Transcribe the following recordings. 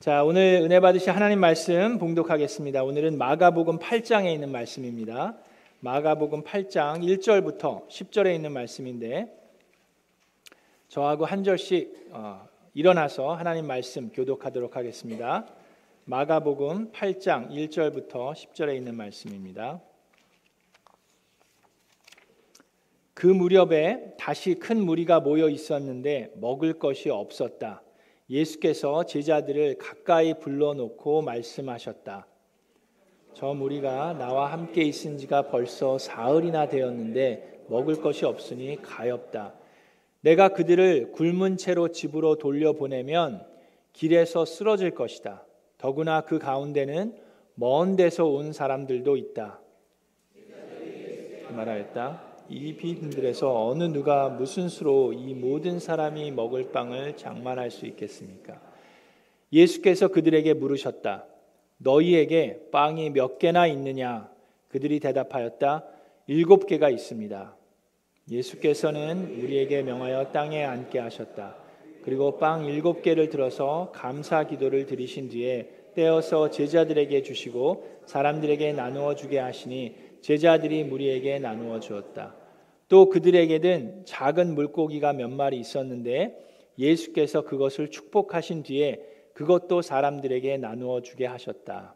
자, 오늘 은혜 받으실 하나님 말씀 봉독하겠습니다. 오늘은 마가복음 8장에 있는 말씀입니다. 마가복음 8장 1절부터 10절에 있는 말씀인데 저하고 한 절씩 어, 일어나서 하나님 말씀 교독하도록 하겠습니다. 마가복음 8장 1절부터 10절에 있는 말씀입니다. 그 무렵에 다시 큰 무리가 모여 있었는데 먹을 것이 없었다. 예수께서 제자들을 가까이 불러놓고 말씀하셨다. 저 무리가 나와 함께 있은 지가 벌써 사흘이나 되었는데 먹을 것이 없으니 가엾다. 내가 그들을 굶은 채로 집으로 돌려보내면 길에서 쓰러질 것이다. 더구나 그 가운데는 먼 데서 온 사람들도 있다. 말하였다. 이 빈들에서 어느 누가 무슨 수로 이 모든 사람이 먹을 빵을 장만할 수 있겠습니까? 예수께서 그들에게 물으셨다. 너희에게 빵이 몇 개나 있느냐? 그들이 대답하였다. 일곱 개가 있습니다. 예수께서는 우리에게 명하여 땅에 앉게 하셨다. 그리고 빵 일곱 개를 들어서 감사 기도를 드리신 뒤에 떼어서 제자들에게 주시고 사람들에게 나누어 주게 하시니 제자들이 무리에게 나누어 주었다. 또 그들에게는 작은 물고기가 몇 마리 있었는데 예수께서 그것을 축복하신 뒤에 그것도 사람들에게 나누어 주게 하셨다.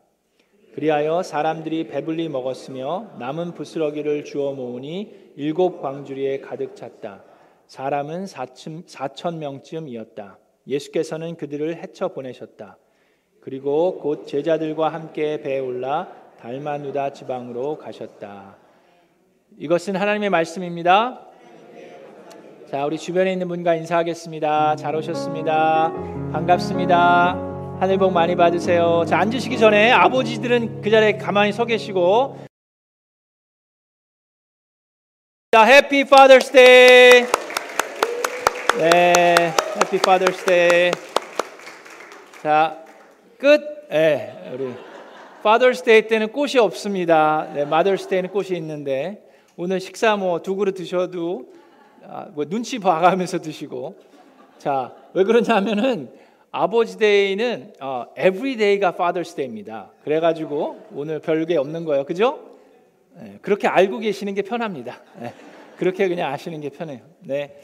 그리하여 사람들이 배불리 먹었으며 남은 부스러기를 주워 모으니 일곱 광주리에 가득 찼다. 사람은 사천 명쯤이었다. 예수께서는 그들을 헤쳐 보내셨다. 그리고 곧 제자들과 함께 배에 올라 달마누다 지방으로 가셨다. 이것은 하나님의 말씀입니다. 자, 우리 주변에 있는 분과 인사하겠습니다. 잘 오셨습니다. 반갑습니다. 하늘 복 많이 받으세요. 자, 앉으시기 전에 아버지들은 그 자리에 가만히 서 계시고 자, Happy Father's Day. 네, Happy Father's Day. 자, 끝. 네, 우리 Father's Day 때는 꽃이 없습니다. 네, Mother's Day는 꽃이 있는데 오늘 식사 뭐 두 그릇 드셔도 아, 뭐 눈치 봐가면서 드시고 자 왜 그러냐면은 아버지 데이는 어, everyday가 Father's Day입니다. 그래가지고 오늘 별게 없는 거예요, 그죠? 네, 그렇게 알고 계시는 게 편합니다. 네, 그렇게 그냥 아시는 게 편해요. 네.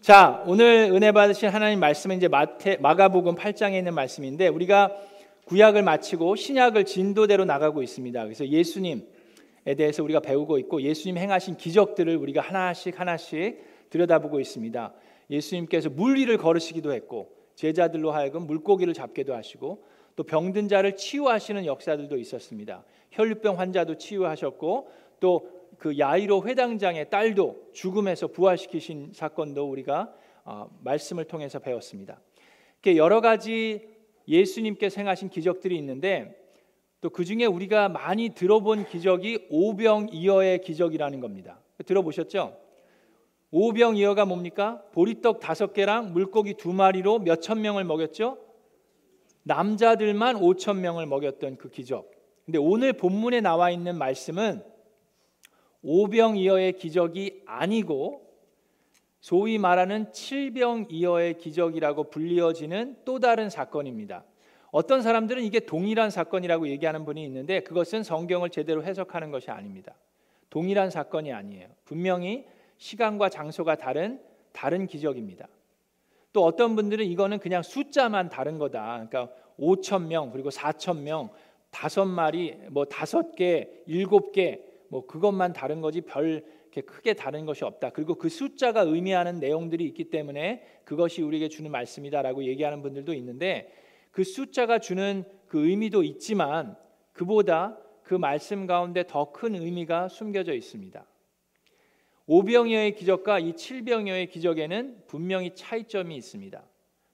자 오늘 은혜 받으신 하나님 말씀은 이제 마태, 마가복음 8장에 있는 말씀인데 우리가 구약을 마치고 신약을 진도대로 나가고 있습니다. 그래서 예수님 에 대해서 우리가 배우고 있고 예수님 행하신 기적들을 우리가 하나씩 하나씩 들여다보고 있습니다. 예수님께서 물 위를 걸으시기도 했고 제자들로 하여금 물고기를 잡게도 하시고 또 병든 자를 치유하시는 역사들도 있었습니다. 혈류병 환자도 치유하셨고 또 그 야이로 회당장의 딸도 죽음에서 부활시키신 사건도 우리가 어, 말씀을 통해서 배웠습니다. 여러 가지 예수님께서 행하신 기적들이 있는데 또 그 중에 우리가 많이 들어본 기적이 오병이어의 기적이라는 겁니다. 들어보셨죠? 오병이어가 뭡니까? 보리떡 다섯 개랑 물고기 두 마리로 몇 천 명을 먹였죠? 남자들만 오천 명을 먹였던 그 기적. 근데 오늘 본문에 나와 있는 말씀은 오병이어의 기적이 아니고 소위 말하는 칠병이어의 기적이라고 불리어지는 또 다른 사건입니다. 어떤 사람들은 이게 동일한 사건이라고 얘기하는 분이 있는데 그것은 성경을 제대로 해석하는 것이 아닙니다. 동일한 사건이 아니에요. 분명히 시간과 장소가 다른 다른 기적입니다. 또 어떤 분들은 이거는 그냥 숫자만 다른 거다. 그러니까 5천 명 그리고 4천 명 다섯 마리 뭐 다섯 개 일곱 개 뭐 그것만 다른 거지 별 크게 다른 것이 없다. 그리고 그 숫자가 의미하는 내용들이 있기 때문에 그것이 우리에게 주는 말씀이다라고 얘기하는 분들도 있는데 그 숫자가 주는 그 의미도 있지만 그보다 그 말씀 가운데 더 큰 의미가 숨겨져 있습니다. 오병이어의 기적과 이 칠병이어의 기적에는 분명히 차이점이 있습니다.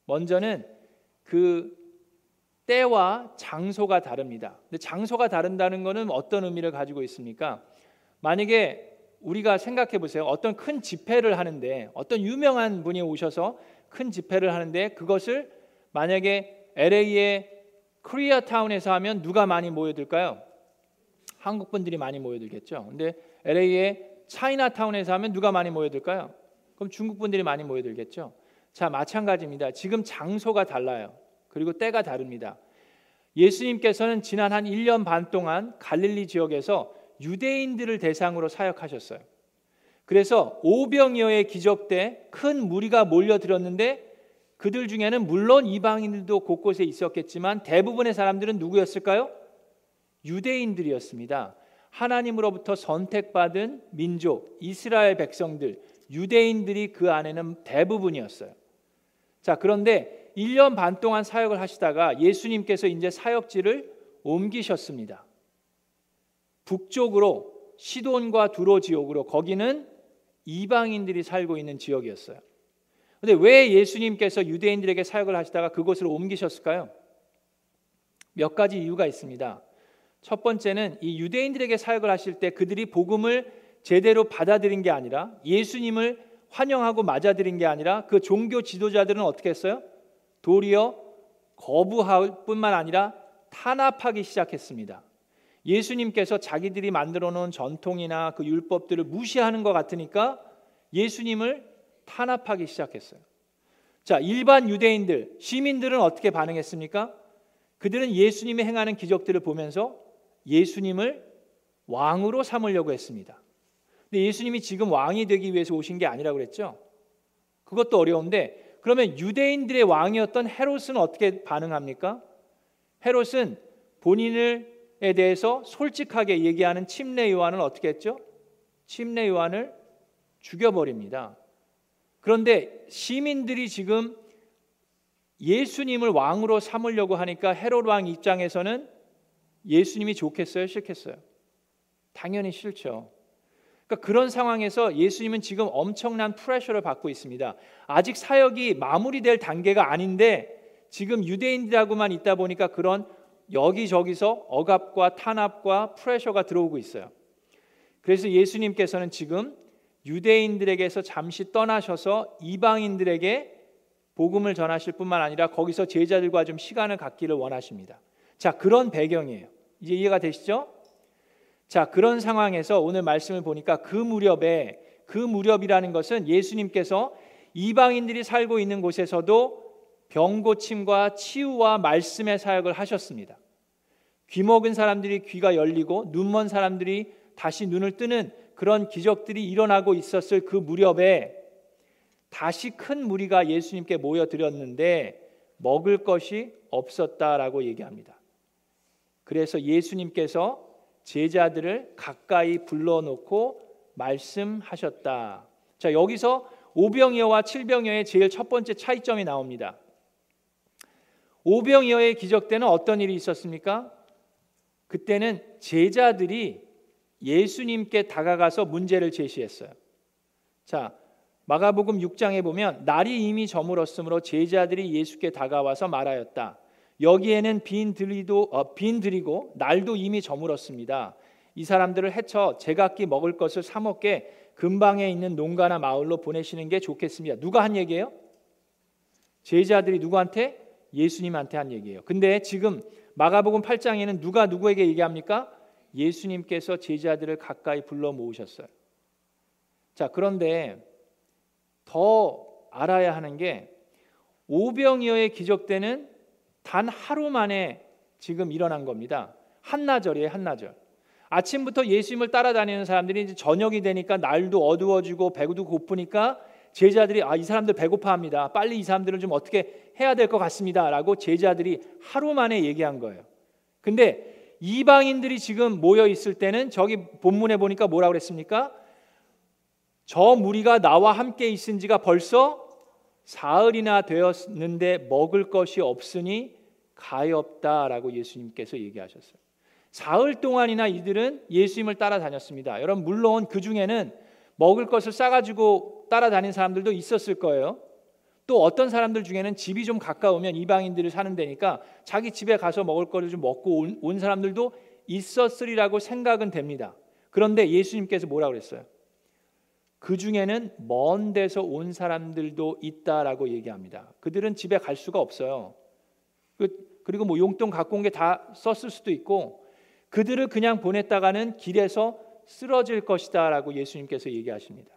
먼저는 그 때와 장소가 다릅니다. 근데 장소가 다른다는 것은 어떤 의미를 가지고 있습니까? 만약에 우리가 생각해 보세요. 어떤 큰 집회를 하는데 어떤 유명한 분이 오셔서 큰 집회를 하는데 그것을 만약에 LA의 코리아타운에서 하면 누가 많이 모여들까요? 한국 분들이 많이 모여들겠죠. 근데 LA의 차이나타운에서 하면 누가 많이 모여들까요? 그럼 중국 분들이 많이 모여들겠죠. 자, 마찬가지입니다. 지금 장소가 달라요. 그리고 때가 다릅니다. 예수님께서는 지난 한 1년 반 동안 갈릴리 지역에서 유대인들을 대상으로 사역하셨어요. 그래서 오병이어의 기적 때 큰 무리가 몰려들었는데 그들 중에는 물론 이방인들도 곳곳에 있었겠지만 대부분의 사람들은 누구였을까요? 유대인들이었습니다. 하나님으로부터 선택받은 민족, 이스라엘 백성들, 유대인들이 그 안에는 대부분이었어요. 자, 그런데 1년 반 동안 사역을 하시다가 예수님께서 이제 사역지를 옮기셨습니다. 북쪽으로 시돈과 두로 지역으로 거기는 이방인들이 살고 있는 지역이었어요. 근데 왜 예수님께서 유대인들에게 사역을 하시다가 그곳으로 옮기셨을까요? 몇 가지 이유가 있습니다. 첫 번째는 이 유대인들에게 사역을 하실 때 그들이 복음을 제대로 받아들인 게 아니라 예수님을 환영하고 맞아들인 게 아니라 그 종교 지도자들은 어떻게 했어요? 도리어 거부할 뿐만 아니라 탄압하기 시작했습니다. 예수님께서 자기들이 만들어 놓은 전통이나 그 율법들을 무시하는 것 같으니까 예수님을 탄압하기 시작했어요. 자, 일반 유대인들, 시민들은 어떻게 반응했습니까? 그들은 예수님이 행하는 기적들을 보면서 예수님을 왕으로 삼으려고 했습니다. 근데 예수님이 지금 왕이 되기 위해서 오신 게 아니라고 그랬죠? 그것도 어려운데 그러면 유대인들의 왕이었던 헤롯은 어떻게 반응합니까? 헤롯은 본인을 에 대해서 솔직하게 얘기하는 침례 요한을 어떻게 했죠? 침례 요한을 죽여버립니다. 그런데 시민들이 지금 예수님을 왕으로 삼으려고 하니까 헤롯 왕 입장에서는 예수님이 좋겠어요, 싫겠어요? 당연히 싫죠. 그러니까 그런 상황에서 예수님은 지금 엄청난 프레셔를 받고 있습니다. 아직 사역이 마무리될 단계가 아닌데 지금 유대인들하고만 있다 보니까 그런 여기저기서 억압과 탄압과 프레셔가 들어오고 있어요. 그래서 예수님께서는 지금 유대인들에게서 잠시 떠나셔서 이방인들에게 복음을 전하실 뿐만 아니라 거기서 제자들과 좀 시간을 갖기를 원하십니다. 자, 그런 배경이에요. 이제 이해가 되시죠? 자, 그런 상황에서 오늘 말씀을 보니까 그 무렵에 그 무렵이라는 것은 예수님께서 이방인들이 살고 있는 곳에서도 병 고침과 치유와 말씀의 사역을 하셨습니다. 귀 먹은 사람들이 귀가 열리고 눈먼 사람들이 다시 눈을 뜨는 그런 기적들이 일어나고 있었을 그 무렵에 다시 큰 무리가 예수님께 모여들었는데 먹을 것이 없었다라고 얘기합니다. 그래서 예수님께서 제자들을 가까이 불러놓고 말씀하셨다. 자, 여기서 오병이어와 칠병이어의 제일 첫 번째 차이점이 나옵니다. 오병이어의 기적 때는 어떤 일이 있었습니까? 그때는 제자들이 예수님께 다가가서 문제를 제시했어요. 자, 마가복음 6장에 보면 날이 이미 저물었으므로 제자들이 예수께 다가와서 말하였다. 여기에는 빈 들이도 어, 빈 들이고 날도 이미 저물었습니다. 이 사람들을 해쳐 제각기 먹을 것을 사 먹게 근방에 있는 농가나 마을로 보내시는 게 좋겠습니다. 누가 한 얘기예요? 제자들이 누구한테? 예수님한테 한 얘기예요. 근데 지금 마가복음 8장에는 누가 누구에게 얘기합니까? 예수님께서 제자들을 가까이 불러 모으셨어요. 자, 그런데 더 알아야 하는 게 오병이어의 기적 때는 단 하루 만에 지금 일어난 겁니다. 한나절이에요, 한나절. 아침부터 예수님을 따라다니는 사람들이 이제 저녁이 되니까 날도 어두워지고 배도 고프니까 제자들이 아, 이 사람들 배고파합니다. 빨리 이 사람들을 좀 어떻게 해야 될 것 같습니다라고 제자들이 하루 만에 얘기한 거예요. 근데 이방인들이 지금 모여 있을 때는 저기 본문에 보니까 뭐라고 그랬습니까? 저 무리가 나와 함께 있은 지가 벌써 사흘이나 되었는데 먹을 것이 없으니 가엾다라고 예수님께서 얘기하셨어요. 사흘 동안이나 이들은 예수님을 따라다녔습니다. 여러분 물론 그 중에는 먹을 것을 싸가지고 따라다닌 사람들도 있었을 거예요. 또 어떤 사람들 중에는 집이 좀 가까우면 이방인들이 사는 데니까 자기 집에 가서 먹을 거를 좀 먹고 온, 온 사람들도 있었으리라고 생각은 됩니다. 그런데 예수님께서 뭐라 그랬어요? 그 중에는 먼 데서 온 사람들도 있다라고 얘기합니다. 그들은 집에 갈 수가 없어요. 그, 그리고 뭐 용돈 갖고 온 게 다 썼을 수도 있고 그들을 그냥 보냈다가는 길에서 쓰러질 것이다라고 예수님께서 얘기하십니다.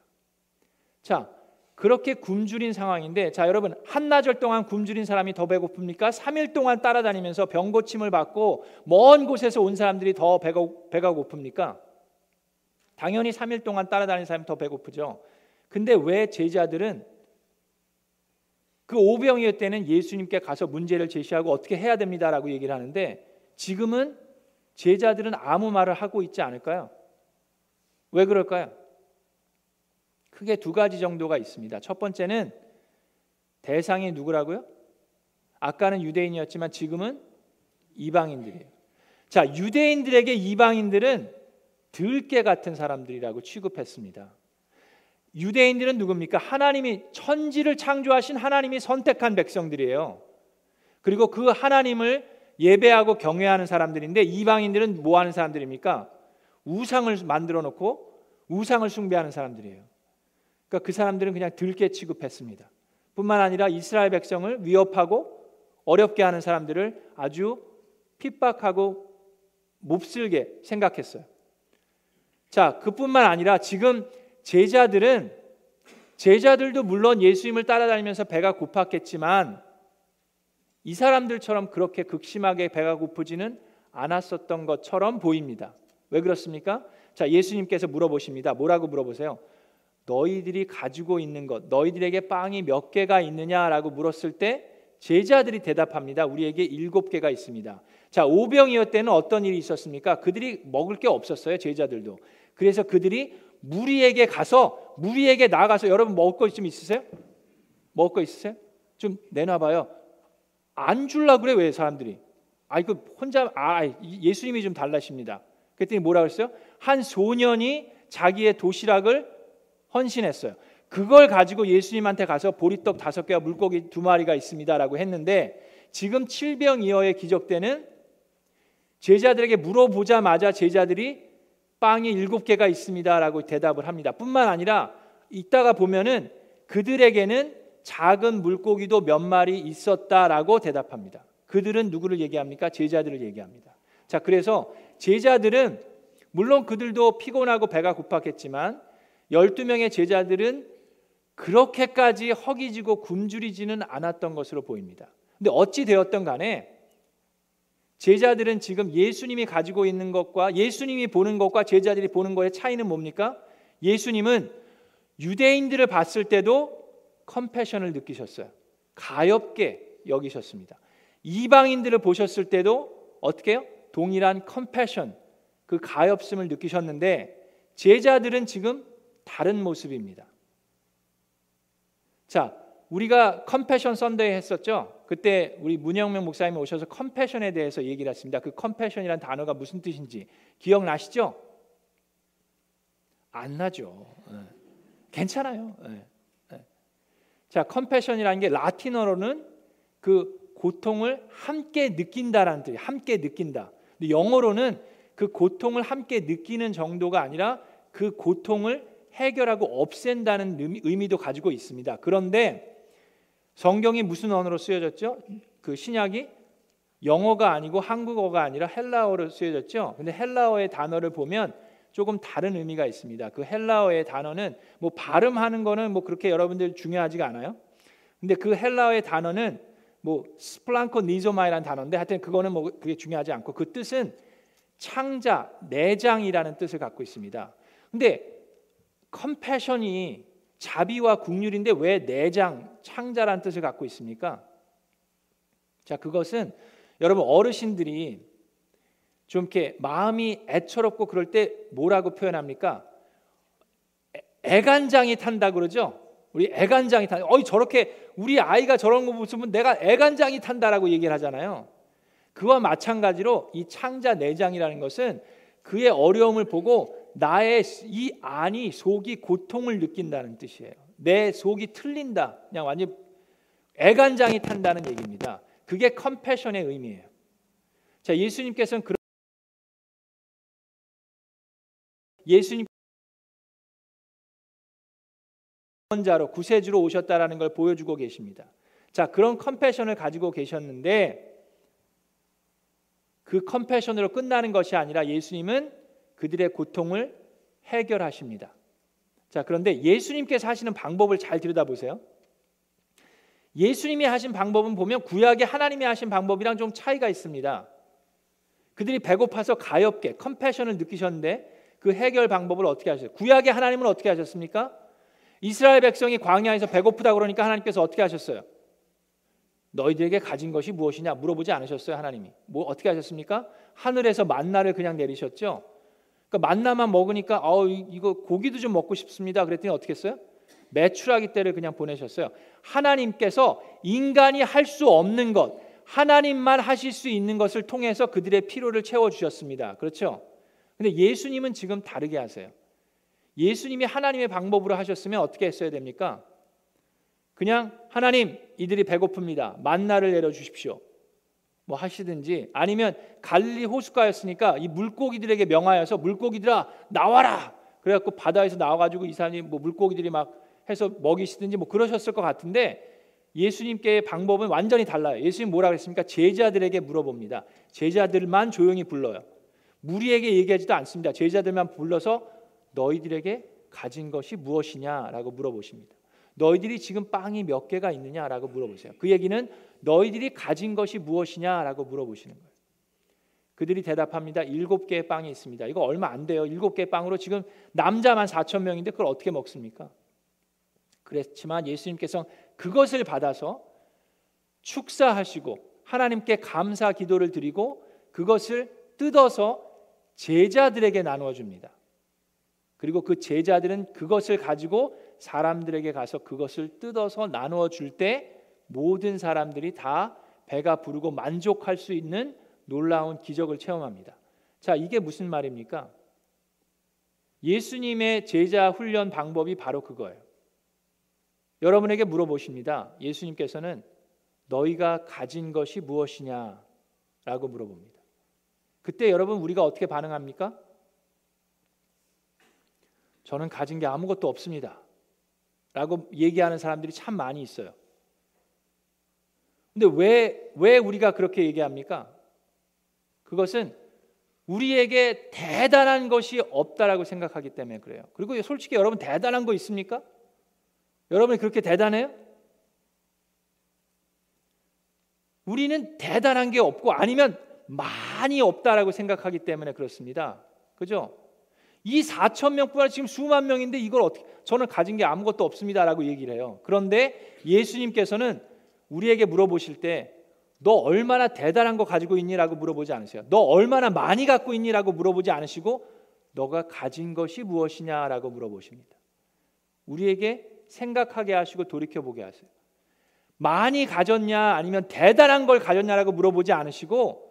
자, 그렇게 굶주린 상황인데 자 여러분 한나절 동안 굶주린 사람이 더 배고픕니까? 3일 동안 따라다니면서 병 고침을 받고 먼 곳에서 온 사람들이 더 배가, 배가 고픕니까? 당연히 3일 동안 따라다니는 사람이 더 배고프죠. 근데 왜 제자들은 그 오병이어 때는 예수님께 가서 문제를 제시하고 어떻게 해야 됩니다라고 얘기를 하는데 지금은 제자들은 아무 말을 하고 있지 않을까요? 왜 그럴까요? 크게 두 가지 정도가 있습니다. 첫 번째는 대상이 누구라고요? 아까는 유대인이었지만 지금은 이방인들이에요. 자, 유대인들에게 이방인들은 들깨 같은 사람들이라고 취급했습니다. 유대인들은 누굽니까? 하나님이 천지를 창조하신 하나님이 선택한 백성들이에요. 그리고 그 하나님을 예배하고 경외하는 사람들인데 이방인들은 뭐 하는 사람들입니까? 우상을 만들어 놓고 우상을 숭배하는 사람들이에요. 그러니까 그 사람들은 그냥 들깨 취급했습니다. 뿐만 아니라 이스라엘 백성을 위협하고 어렵게 하는 사람들을 아주 핍박하고 몹쓸게 생각했어요. 자, 그뿐만 아니라 지금 제자들은 제자들도 물론 예수님을 따라다니면서 배가 고팠겠지만 이 사람들처럼 그렇게 극심하게 배가 고프지는 않았었던 것처럼 보입니다. 왜 그렇습니까? 자, 예수님께서 물어보십니다. 뭐라고 물어보세요? 너희들이 가지고 있는 것, 너희들에게 빵이 몇 개가 있느냐라고 물었을 때 제자들이 대답합니다. 우리에게 일곱 개가 있습니다. 자, 오병이어 때는 어떤 일이 있었습니까? 그들이 먹을 게 없었어요. 제자들도. 그래서 그들이 무리에게 가서 무리에게 나가서 여러분 먹을 거 좀 있으세요? 먹을 거 있으세요? 좀 내놔봐요. 안 줄라 그래 왜 사람들이? 아 이거 혼자 아 예수님이 좀 달라십니다. 그랬더니 뭐라 그랬어요? 한 소년이 자기의 도시락을 헌신했어요. 그걸 가지고 예수님한테 가서 보리떡 다섯 개와 물고기 두 마리가 있습니다라고 했는데 지금 칠병이어의 기적 때는 제자들에게 물어보자마자 제자들이 빵이 일곱 개가 있습니다라고 대답을 합니다. 뿐만 아니라 이따가 보면은 그들에게는 작은 물고기도 몇 마리 있었다라고 대답합니다. 그들은 누구를 얘기합니까? 제자들을 얘기합니다. 자, 그래서 제자들은 물론 그들도 피곤하고 배가 고팠겠지만 12명의 제자들은 그렇게까지 허기지고 굶주리지는 않았던 것으로 보입니다. 근데 어찌 되었던 간에 제자들은 지금 예수님이 가지고 있는 것과 예수님이 보는 것과 제자들이 보는 것의 차이는 뭡니까? 예수님은 유대인들을 봤을 때도 컴패션을 느끼셨어요. 가엽게 여기셨습니다. 이방인들을 보셨을 때도 어떻게 요 동일한 compassion, 그 가엽심을 느끼셨는데 제자들은 지금 다른 모습입니다. 자, 우리가 Compassion Sunday 했었죠. 그때 우리 문영명 목사님이 오셔서 compassion에 대해서 얘기를 했습니다. 그 compassion이란 단어가 무슨 뜻인지 기억나시죠? 안 나죠. 네. 괜찮아요. 네. 네. 자, 컴패션이라는 게 라틴어로는 그 고통을 함께 느낀다라는 뜻이 함께 느낀다. 근데 영어로는 그 고통을 함께 느끼는 정도가 아니라 그 고통을 해결하고 없앤다는 의미도 가지고 있습니다. 그런데 성경이 무슨 언어로 쓰여졌죠? 그 신약이 영어가 아니고 한국어가 아니라 헬라어로 쓰여졌죠. 근데 헬라어의 단어를 보면 조금 다른 의미가 있습니다. 그 헬라어의 단어는 뭐 발음하는 거는 뭐 그렇게 여러분들 중요하지가 않아요. 근데 그 헬라어의 단어는 뭐 스플랑코 니조마이라는 단어인데 하여튼 그거는 뭐 그게 중요하지 않고 그 뜻은 창자, 내장이라는 뜻을 갖고 있습니다. 근데 컴패션이 자비와 국률인데 왜 내장, 창자라는 뜻을 갖고 있습니까? 자, 그것은 여러분 어르신들이 좀 이렇게 마음이 애처롭고 그럴 때 뭐라고 표현합니까? 애 간장이 탄다 그러죠. 우리 애간장이 탄. 어이 저렇게 우리 아이가 저런 거 보시면 내가 애간장이 탄다라고 얘기를 하잖아요. 그와 마찬가지로 이 창자 내장이라는 것은 그의 어려움을 보고 나의 이 안이 속이 고통을 느낀다는 뜻이에요. 내 속이 틀린다. 그냥 완전 애간장이 탄다는 얘기입니다. 그게 컴패션의 의미예요. 자, 예수님께서는 그런 예수님 자로 구세주로 오셨다라는 걸 보여주고 계십니다. 자, 그런 컴패션을 가지고 계셨는데 그 컴패션으로 끝나는 것이 아니라 예수님은 그들의 고통을 해결하십니다. 자, 그런데 예수님께서 하시는 방법을 잘 들여다보세요. 예수님이 하신 방법은 보면 구약의 하나님이 하신 방법이랑 좀 차이가 있습니다. 그들이 배고파서 가엾게 컴패션을 느끼셨는데 그 해결 방법을 어떻게 하셨어요? 구약의 하나님은 어떻게 하셨습니까? 이스라엘 백성이 광야에서 배고프다 그러니까 하나님께서 어떻게 하셨어요? 너희들에게 가진 것이 무엇이냐 물어보지 않으셨어요 하나님이 뭐 어떻게 하셨습니까? 하늘에서 만나를 그냥 내리셨죠. 그러니까 만나만 먹으니까 어 이거 고기도 좀 먹고 싶습니다. 그랬더니 어떻게 했어요? 매출하기 때를 그냥 보내셨어요. 하나님께서 인간이 할 수 없는 것, 하나님만 하실 수 있는 것을 통해서 그들의 필요를 채워 주셨습니다. 그렇죠? 근데 예수님은 지금 다르게 하세요. 예수님이 하나님의 방법으로 하셨으면 어떻게 했어야 됩니까? 그냥 하나님 이들이 배고픕니다. 만나를 내려 주십시오. 뭐 하시든지 아니면 갈리 호숫가였으니까 이 물고기들에게 명하여서 물고기들아 나와라. 그래갖고 바다에서 나와가지고 이 사람이 뭐 물고기들이 막 해서 먹이시든지 뭐 그러셨을 것 같은데 예수님께 방법은 완전히 달라요. 예수님 뭐라 그랬습니까? 제자들에게 물어봅니다. 제자들만 조용히 불러요. 무리에게 얘기하지도 않습니다. 제자들만 불러서 너희들에게 가진 것이 무엇이냐라고 물어보십니다. 너희들이 지금 빵이 몇 개가 있느냐라고 물어보세요. 그 얘기는 너희들이 가진 것이 무엇이냐라고 물어보시는 거예요. 그들이 대답합니다. 일곱 개의 빵이 있습니다. 이거 얼마 안 돼요. 일곱 개의 빵으로 지금 남자만 4천 명인데 그걸 어떻게 먹습니까? 그렇지만 예수님께서 그것을 받아서 축사하시고 하나님께 감사 기도를 드리고 그것을 뜯어서 제자들에게 나누어 줍니다. 그리고 그 제자들은 그것을 가지고 사람들에게 가서 그것을 뜯어서 나누어 줄 때 모든 사람들이 다 배가 부르고 만족할 수 있는 놀라운 기적을 체험합니다. 자, 이게 무슨 말입니까? 예수님의 제자 훈련 방법이 바로 그거예요. 여러분에게 물어보십니다. 예수님께서는 너희가 가진 것이 무엇이냐? 라고 물어봅니다. 그때 여러분 우리가 어떻게 반응합니까? 저는 가진 게 아무것도 없습니다. 라고 얘기하는 사람들이 참 많이 있어요. 근데 왜, 왜 우리가 그렇게 얘기합니까? 그것은 우리에게 대단한 것이 없다라고 생각하기 때문에 그래요. 그리고 솔직히 여러분 대단한 거 있습니까? 여러분이 그렇게 대단해요? 우리는 대단한 게 없고 아니면 많이 없다라고 생각하기 때문에 그렇습니다. 그죠? 이 4천 명뿐만 지금 수만 명인데 이걸 어떻게 저는 가진 게 아무것도 없습니다라고 얘기를 해요. 그런데 예수님께서는 우리에게 물어보실 때 너 얼마나 대단한 거 가지고 있니라고 물어보지 않으세요. 너 얼마나 많이 갖고 있니라고 물어보지 않으시고 너가 가진 것이 무엇이냐라고 물어보십니다. 우리에게 생각하게 하시고 돌이켜 보게 하세요. 많이 가졌냐 아니면 대단한 걸 가졌냐라고 물어보지 않으시고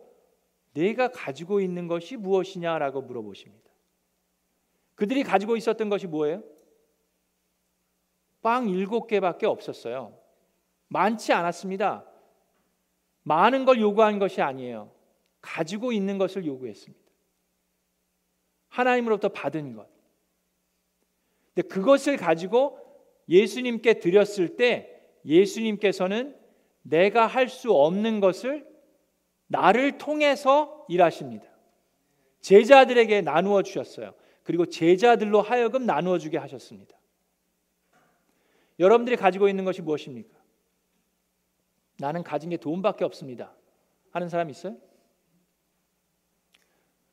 내가 가지고 있는 것이 무엇이냐라고 물어보십니다. 그들이 가지고 있었던 것이 뭐예요? 빵 일곱 개밖에 없었어요. 많지 않았습니다. 많은 걸 요구한 것이 아니에요. 가지고 있는 것을 요구했습니다. 하나님으로부터 받은 것. 근데 그것을 가지고 예수님께 드렸을 때 예수님께서는 내가 할 수 없는 것을 나를 통해서 일하십니다. 제자들에게 나누어 주셨어요. 그리고 제자들로 하여금 나누어 주게 하셨습니다. 여러분들이 가지고 있는 것이 무엇입니까? 나는 가진 게 돈밖에 없습니다. 하는 사람 있어요?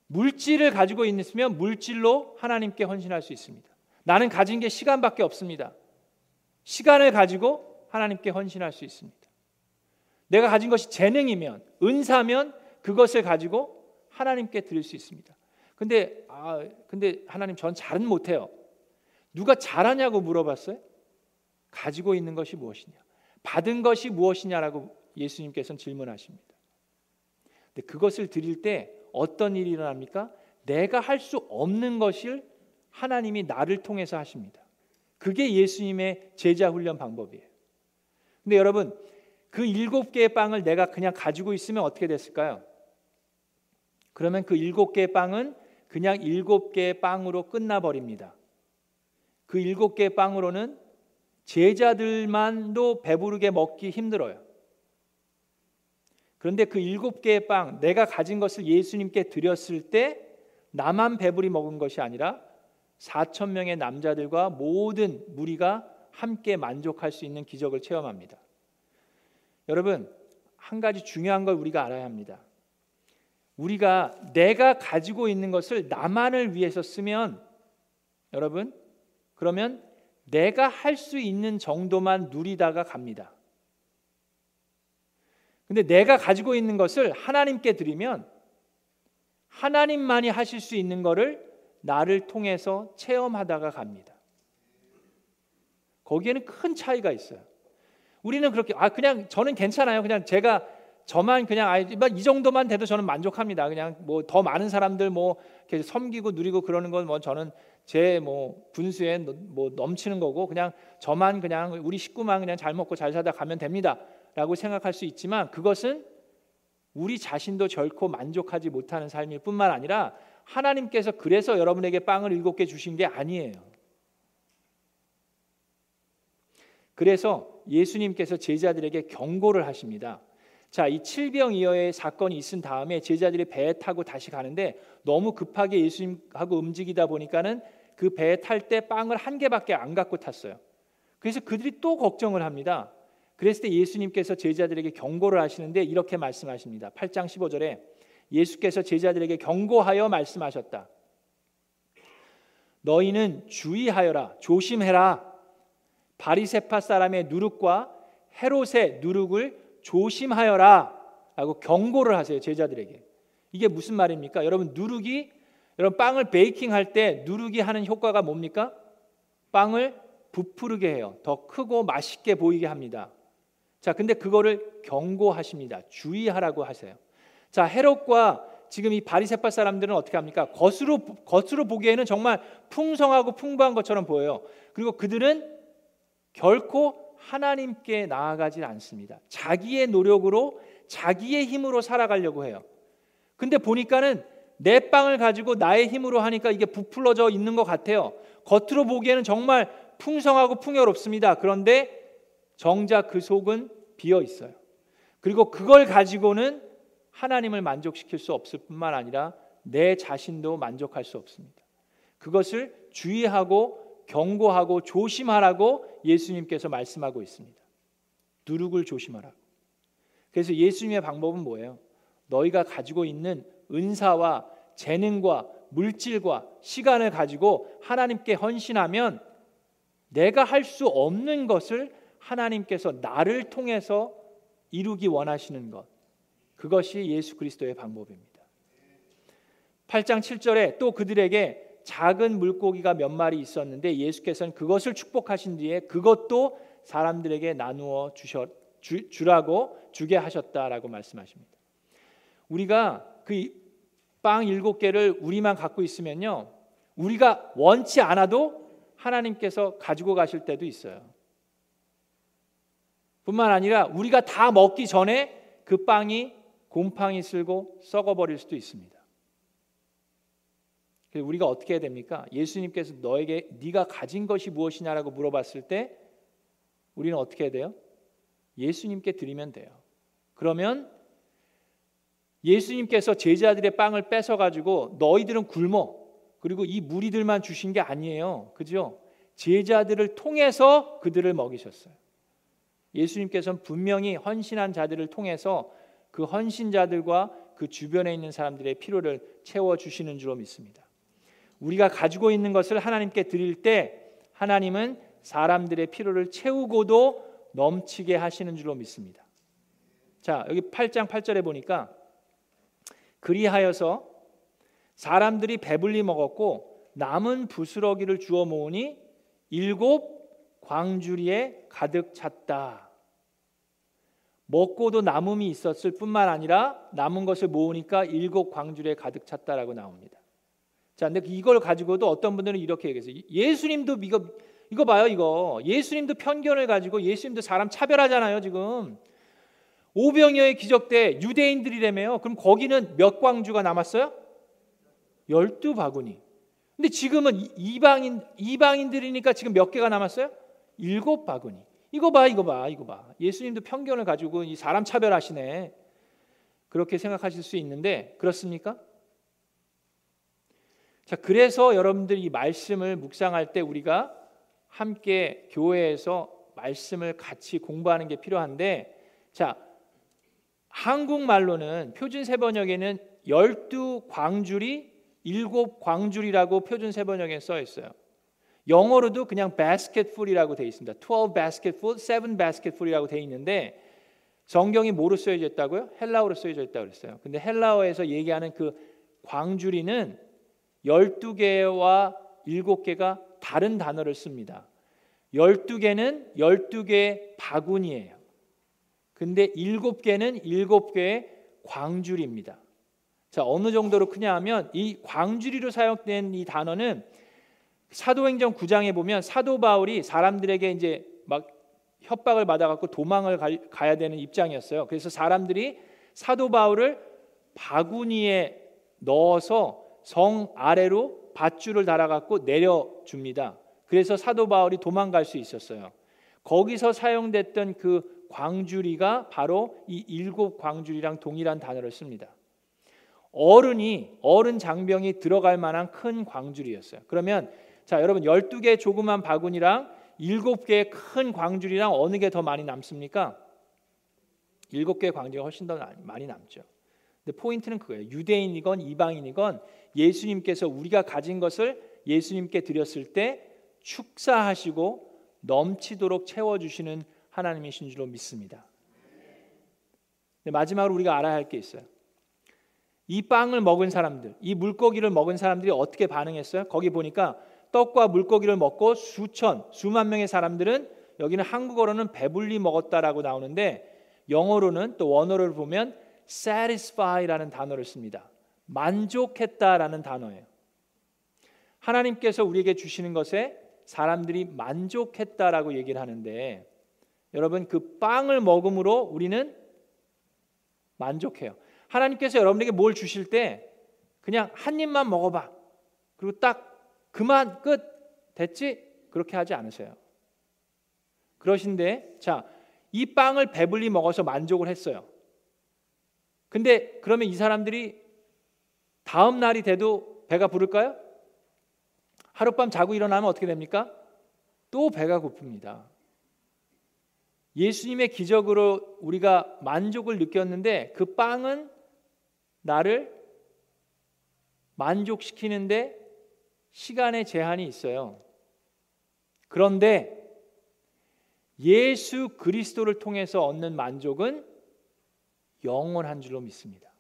물질을 가지고 있으면 물질로 하나님께 헌신할 수 있습니다. 나는 가진 게 시간밖에 없습니다. 시간을 가지고 하나님께 헌신할 수 있습니다. 내가 가진 것이 재능이면 은사면 그것을 가지고 하나님께 드릴 수 있습니다. 근데 아 근데 하나님 전 잘은 못해요. 누가 잘하냐고 물어봤어요? 가지고 있는 것이 무엇이냐? 받은 것이 무엇이냐라고 예수님께서는 질문하십니다. 근데 그것을 드릴 때 어떤 일이 일어납니까? 내가 할 수 없는 것을 하나님이 나를 통해서 하십니다. 그게 예수님의 제자 훈련 방법이에요. 근데 여러분 그 일곱 개의 빵을 내가 그냥 가지고 있으면 어떻게 됐을까요? 그러면 그 일곱 개의 빵은 그냥 일곱 개의 빵으로 끝나버립니다. 그 일곱 개의 빵으로는 제자들만도 배부르게 먹기 힘들어요. 그런데 그 일곱 개의 빵, 내가 가진 것을 예수님께 드렸을 때 나만 배부리 먹은 것이 아니라 4천 명의 남자들과 모든 무리가 함께 만족할 수 있는 기적을 체험합니다. 여러분, 한 가지 중요한 걸 우리가 알아야 합니다. 우리가 내가 가지고 있는 것을 나만을 위해서 쓰면 여러분, 그러면 내가 할 수 있는 정도만 누리다가 갑니다. 근데 내가 가지고 있는 것을 하나님께 드리면 하나님만이 하실 수 있는 것을 나를 통해서 체험하다가 갑니다. 거기에는 큰 차이가 있어요. 우리는 그렇게 아 그냥 저는 괜찮아요. 그냥 제가 저만 그냥 아, 이 정도만 돼도 저는 만족합니다. 그냥 뭐 더 많은 사람들 뭐 이렇게 섬기고 누리고 그러는 건 뭐 저는 제 뭐 분수에 뭐 넘치는 거고 그냥 저만 그냥 우리 식구만 그냥 잘 먹고 잘 살다 가면 됩니다라고 생각할 수 있지만 그것은 우리 자신도 결코 만족하지 못하는 삶일 뿐만 아니라 하나님께서 그래서 여러분에게 빵을 일곱 개 주신 게 아니에요. 그래서 예수님께서 제자들에게 경고를 하십니다. 자, 이 칠병이어의 사건이 있은 다음에 제자들이 배에 타고 다시 가는데 너무 급하게 예수님하고 움직이다 보니까는 그 배에 탈 때 빵을 한 개밖에 안 갖고 탔어요. 그래서 그들이 또 걱정을 합니다. 그랬을 때 예수님께서 제자들에게 경고를 하시는데 이렇게 말씀하십니다. 8장 15절에 예수께서 제자들에게 경고하여 말씀하셨다. 너희는 주의하여라, 조심해라. 바리세파 사람의 누룩과 헤롯의 누룩을 조심하여라 라고 경고를 하세요 제자들에게 이게 무슨 말입니까? 여러분 누룩이 여러분 빵을 베이킹 할 때 누룩이 하는 효과가 뭡니까? 빵을 부풀게 해요 더 크고 맛있게 보이게 합니다 자 근데 그거를 경고하십니다 주의하라고 하세요 자 헤롯과 지금 이 바리새파 사람들은 어떻게 합니까? 겉으로 겉으로 보기에는 정말 풍성하고 풍부한 것처럼 보여요 그리고 그들은 결코 하나님께 나아가질 않습니다. 자기의 노력으로 자기의 힘으로 살아가려고 해요. 근데 보니까는 내 빵을 가지고 나의 힘으로 하니까 이게 부풀어져 있는 것 같아요. 겉으로 보기에는 정말 풍성하고 풍요롭습니다. 그런데 정작 그 속은 비어 있어요. 그리고 그걸 가지고는 하나님을 만족시킬 수 없을 뿐만 아니라 내 자신도 만족할 수 없습니다. 그것을 주의하고 경고하고 조심하라고 예수님께서 말씀하고 있습니다. 누룩을 조심하라고. 그래서 예수님의 방법은 뭐예요? 너희가 가지고 있는 은사와 재능과 물질과 시간을 가지고 하나님께 헌신하면 내가 할 수 없는 것을 하나님께서 나를 통해서 이루기 원하시는 것. 그것이 예수 그리스도의 방법입니다. 8장 7절에 또 그들에게 작은 물고기가 몇 마리 있었는데 예수께서는 그것을 축복하신 뒤에 그것도 사람들에게 나누어 주셨 주, 주라고 주게 하셨다라고 말씀하십니다. 우리가 그 빵 일곱 개를 우리만 갖고 있으면요. 우리가 원치 않아도 하나님께서 가지고 가실 때도 있어요. 뿐만 아니라 우리가 다 먹기 전에 그 빵이 곰팡이 쓸고 썩어버릴 수도 있습니다. 우리가 어떻게 해야 됩니까? 예수님께서 너에게 네가 가진 것이 무엇이냐라고 물어봤을 때 우리는 어떻게 해야 돼요? 예수님께 드리면 돼요. 그러면 예수님께서 제자들의 빵을 뺏어 가지고 너희들은 굶어. 그리고 이 무리들만 주신 게 아니에요. 그죠? 제자들을 통해서 그들을 먹이셨어요. 예수님께서는 분명히 헌신한 자들을 통해서 그 헌신자들과 그 주변에 있는 사람들의 필요를 채워 주시는 줄로 믿습니다. 우리가 가지고 있는 것을 하나님께 드릴 때 하나님은 사람들의 필요를 채우고도 넘치게 하시는 줄로 믿습니다. 자, 여기 8장 8절에 보니까 그리하여서 사람들이 배불리 먹었고 남은 부스러기를 주워 모으니 일곱 광주리에 가득 찼다. 먹고도 남음이 있었을 뿐만 아니라 남은 것을 모으니까 일곱 광주리에 가득 찼다라고 나옵니다. 자, 근데 이걸 가지고도 어떤 분들은 이렇게 얘기했어요. 예수님도 이거 이거 봐요, 이거. 예수님도 편견을 가지고 예수님도 사람 차별하잖아요, 지금. 오병이어의 기적 때 유대인들이라며요. 그럼 거기는 몇 광주가 남았어요? 열두 바구니. 근데 지금은 이방인 이방인들이니까 지금 몇 개가 남았어요? 일곱 바구니. 이거 봐, 이거 봐, 이거 봐. 예수님도 편견을 가지고 이 사람 차별하시네. 그렇게 생각하실 수 있는데 그렇습니까? 자, 그래서 여러분들이 이 말씀을 묵상할 때 우리가 함께 교회에서 말씀을 같이 공부하는 게 필요한데 자, 한국말로는 표준 세번역에는 열두 광줄이 일곱 광줄이라고 표준 세번역에 써 있어요. 영어로도 그냥 basketful이라고 되어 있습니다. 12 basketful, 7 basketful이라고 되어 있는데 성경이 뭐로 쓰여져 있다고요? 헬라어로 쓰여져 있다고 그랬어요. 근데 헬라어에서 얘기하는 그 광주리는 12개와 7개가 다른 단어를 씁니다. 12개는 12개의 바구니예요. 근데 7개는 7개의 광주리입니다. 자, 어느 정도로 크냐 하면 이 광주리로 사용된 이 단어는 사도행전 9장에 보면 사도 바울이 사람들에게 이제 막 협박을 받아 갖고 도망을 가야 되는 입장이었어요. 그래서 사람들이 사도 바울을 바구니에 넣어서 성 아래로 밧줄을 달아갖고 내려줍니다. 그래서 사도 바울이 도망갈 수 있었어요. 거기서 사용됐던 그 광주리가 바로 이 일곱 광주리랑 동일한 단어를 씁니다. 어른이 어른 장병이 들어갈 만한 큰 광주리였어요. 그러면 자 여러분 12개 조그만 바구니랑 7개의 큰 광주리랑 어느 게 더 많이 남습니까? 7개의 광주리가 훨씬 더 많이 남죠. 근데 포인트는 그거예요. 유대인이건 이방인이건 예수님께서 우리가 가진 것을 예수님께 드렸을 때 축사하시고 넘치도록 채워 주시는 하나님이신 줄로 믿습니다. 마지막으로 우리가 알아야 할 게 있어요. 이 빵을 먹은 사람들, 이 물고기를 먹은 사람들이 어떻게 반응했어요? 거기 보니까 떡과 물고기를 먹고 수천, 수만 명의 사람들은 여기는 한국어로는 배불리 먹었다라고 나오는데 영어로는 또 원어를 보면 satisfy라는 단어를 씁니다. 만족했다라는 단어예요. 하나님께서 우리에게 주시는 것에 사람들이 만족했다라고 얘기를 하는데 여러분 그 빵을 먹음으로 우리는 만족해요. 하나님께서 여러분에게 뭘 주실 때 그냥 한 입만 먹어봐. 그리고 딱 그만 끝 됐지? 그렇게 하지 않으세요. 그러신데 자, 이 빵을 배불리 먹어서 만족을 했어요. 근데 그러면 이 사람들이 다음 날이 돼도 배가 부를까요? 하룻밤 자고 일어나면 어떻게 됩니까? 또 배가 고픕니다. 예수님의 기적으로 우리가 만족을 느꼈는데 그 빵은 나를 만족시키는데 시간의 제한이 있어요. 그런데 예수 그리스도를 통해서 얻는 만족은 영원한 줄로 믿습니다.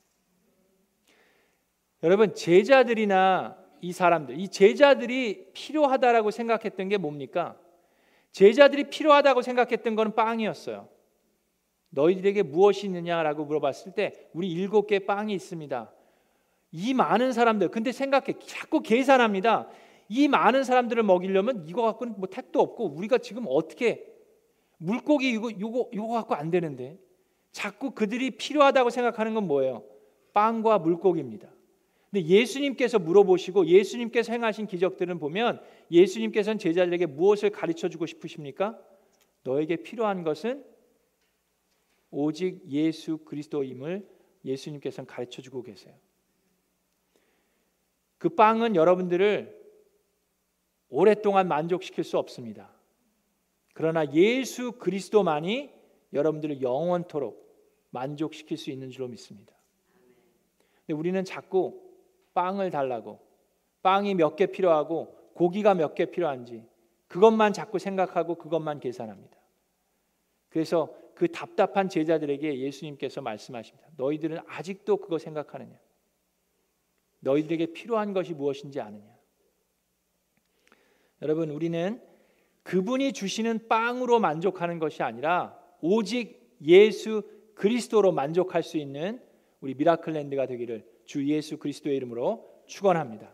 여러분 제자들이나 이 사람들, 이 제자들이 필요하다라고 생각했던 게 뭡니까? 제자들이 필요하다고 생각했던 것은 빵이었어요. 너희들에게 무엇이 있느냐라고 물어봤을 때 우리 일곱 개 빵이 있습니다. 이 많은 사람들 근데 생각해 자꾸 계산합니다. 이 많은 사람들을 먹이려면 이거 갖고는 뭐 택도 없고 우리가 지금 어떻게 물고기 이거 요거 요거 갖고 안 되는데 자꾸 그들이 필요하다고 생각하는 건 뭐예요? 빵과 물고기입니다. 근데 예수님께서 물어보시고 예수님께서 행하신 기적들은 보면 예수님께서는 제자들에게 무엇을 가르쳐 주고 싶으십니까? 너에게 필요한 것은 오직 예수 그리스도임을 예수님께서는 가르쳐 주고 계세요. 그 빵은 여러분들을 오랫동안 만족시킬 수 없습니다. 그러나 예수 그리스도만이 여러분들을 영원토록 만족시킬 수 있는 줄로 믿습니다. 근데 우리는 자꾸 빵을 달라고 빵이 몇 개 필요하고 고기가 몇 개 필요한지 그것만 자꾸 생각하고 그것만 계산합니다. 그래서 그 답답한 제자들에게 예수님께서 말씀하십니다. 너희들은 아직도 그거 생각하느냐? 너희들에게 필요한 것이 무엇인지 아느냐? 여러분, 우리는 그분이 주시는 빵으로 만족하는 것이 아니라 오직 예수 그리스도로 만족할 수 있는 우리 미라클랜드가 되기를 주 예수 그리스도의 이름으로 축원합니다.